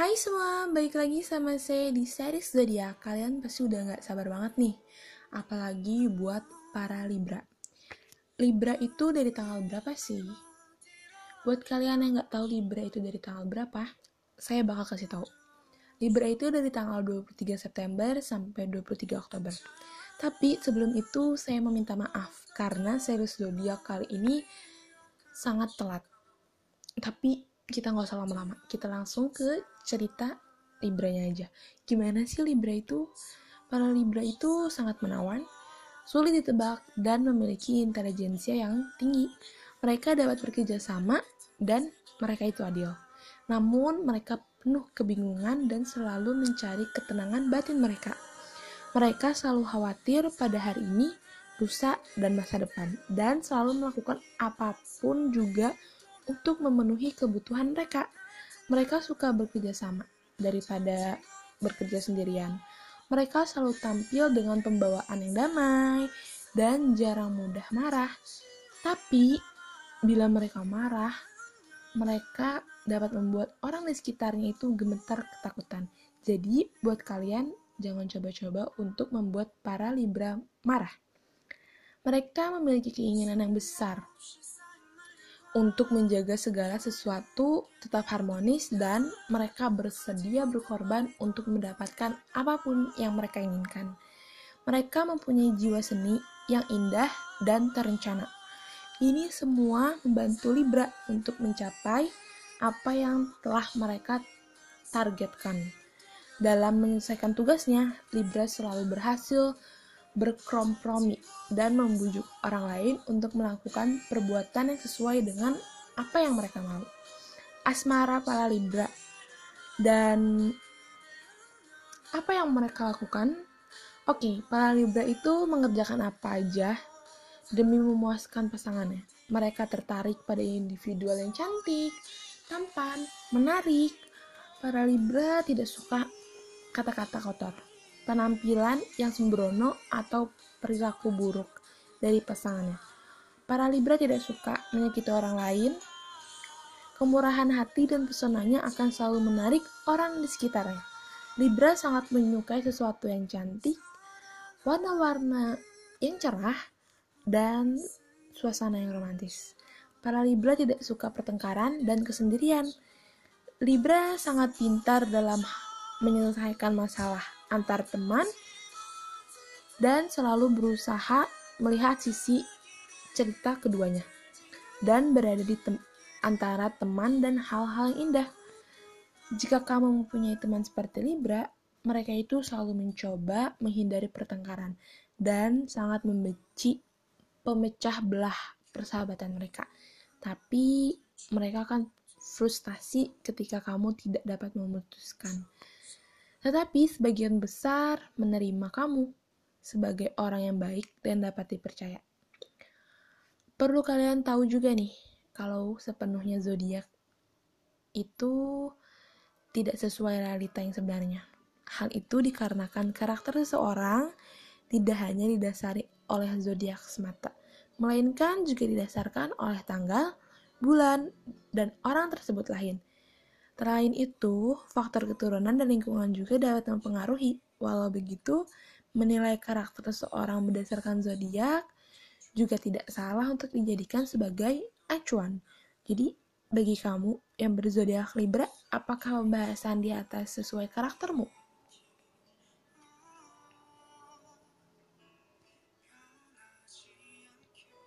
Hai semua, balik lagi sama saya di series Zodiac. Kalian pasti udah gak sabar banget nih, apalagi buat para Libra. Libra itu dari tanggal berapa sih? Buat kalian yang gak tahu Libra itu dari tanggal berapa, saya bakal kasih tahu. Libra itu dari tanggal 23 September sampai 23 Oktober. Tapi sebelum itu saya meminta maaf karena series zodiak kali ini sangat telat. Tapi kita nggak usah lama-lama. Kita langsung ke cerita Libranya aja. Gimana sih Libra itu? Para Libra itu sangat menawan sulit ditebak dan memiliki intelijensia yang tinggi. Mereka dapat bekerja sama dan mereka itu adil. Namun mereka penuh kebingungan dan selalu mencari ketenangan batin mereka. Mereka selalu khawatir pada hari ini lusa dan masa depan. Dan selalu melakukan apa pun juga untuk memenuhi kebutuhan mereka. Mereka suka bekerja sama daripada bekerja sendirian. Mereka selalu tampil dengan pembawaan yang damai dan jarang mudah marah. Tapi, bila mereka marah, mereka dapat membuat orang di sekitarnya itu gemetar ketakutan. Jadi, buat kalian, jangan coba-coba untuk membuat para Libra marah. Mereka memiliki keinginan yang besar untuk menjaga segala sesuatu tetap harmonis dan mereka bersedia berkorban untuk mendapatkan apa pun yang mereka inginkan. Mereka mempunyai jiwa seni yang indah dan terencana. Ini semua membantu Libra untuk mencapai apa yang telah mereka targetkan. Dalam menyelesaikan tugasnya, Libra selalu berhasil berkompromi dan membujuk orang lain untuk melakukan perbuatan yang sesuai dengan apa yang mereka mau. Asmara para Libra dan apa yang mereka lakukan? Oke, para Libra itu mengerjakan apa aja demi memuaskan pasangannya. Mereka tertarik pada individual yang cantik, tampan, menarik. Para Libra tidak suka kata-kata kotor penampilan yang sembrono atau perilaku buruk dari pasangannya. Para Libra tidak suka menyakiti orang lain. Kemurahan hati dan pesonanya akan selalu menarik orang di sekitarnya. Libra sangat menyukai sesuatu yang cantik, warna-warna yang cerah, dan suasana yang romantis. Para Libra tidak suka pertengkaran dan kesendirian. Libra sangat pintar dalam menyelesaikan masalah antar teman dan selalu berusaha melihat sisi cerita keduanya dan berada di tem antara teman dan hal-hal yang indah. Jika kamu mempunyai teman seperti Libra, mereka itu selalu mencoba menghindari pertengkaran dan sangat membenci pemecah belah persahabatan mereka. Tapi mereka akan frustasi ketika kamu tidak dapat memutuskan. Tetapi sebagian besar menerima kamu sebagai orang yang baik dan dapat dipercaya. Perlu kalian tahu juga nih, kalau sepenuhnya zodiak itu tidak sesuai realita yang sebenarnya. Hal itu dikarenakan karakter seseorang tidak hanya didasari oleh zodiak semata, melainkan juga didasarkan oleh tanggal, bulan, dan orang tersebut lain. Selain itu, faktor keturunan dan lingkungan juga dapat mempengaruhi. Walau begitu, menilai karakter seseorang berdasarkan zodiak juga tidak salah untuk dijadikan sebagai acuan. Jadi, bagi kamu yang berzodiak Libra, apakah pembahasan di atas sesuai karaktermu?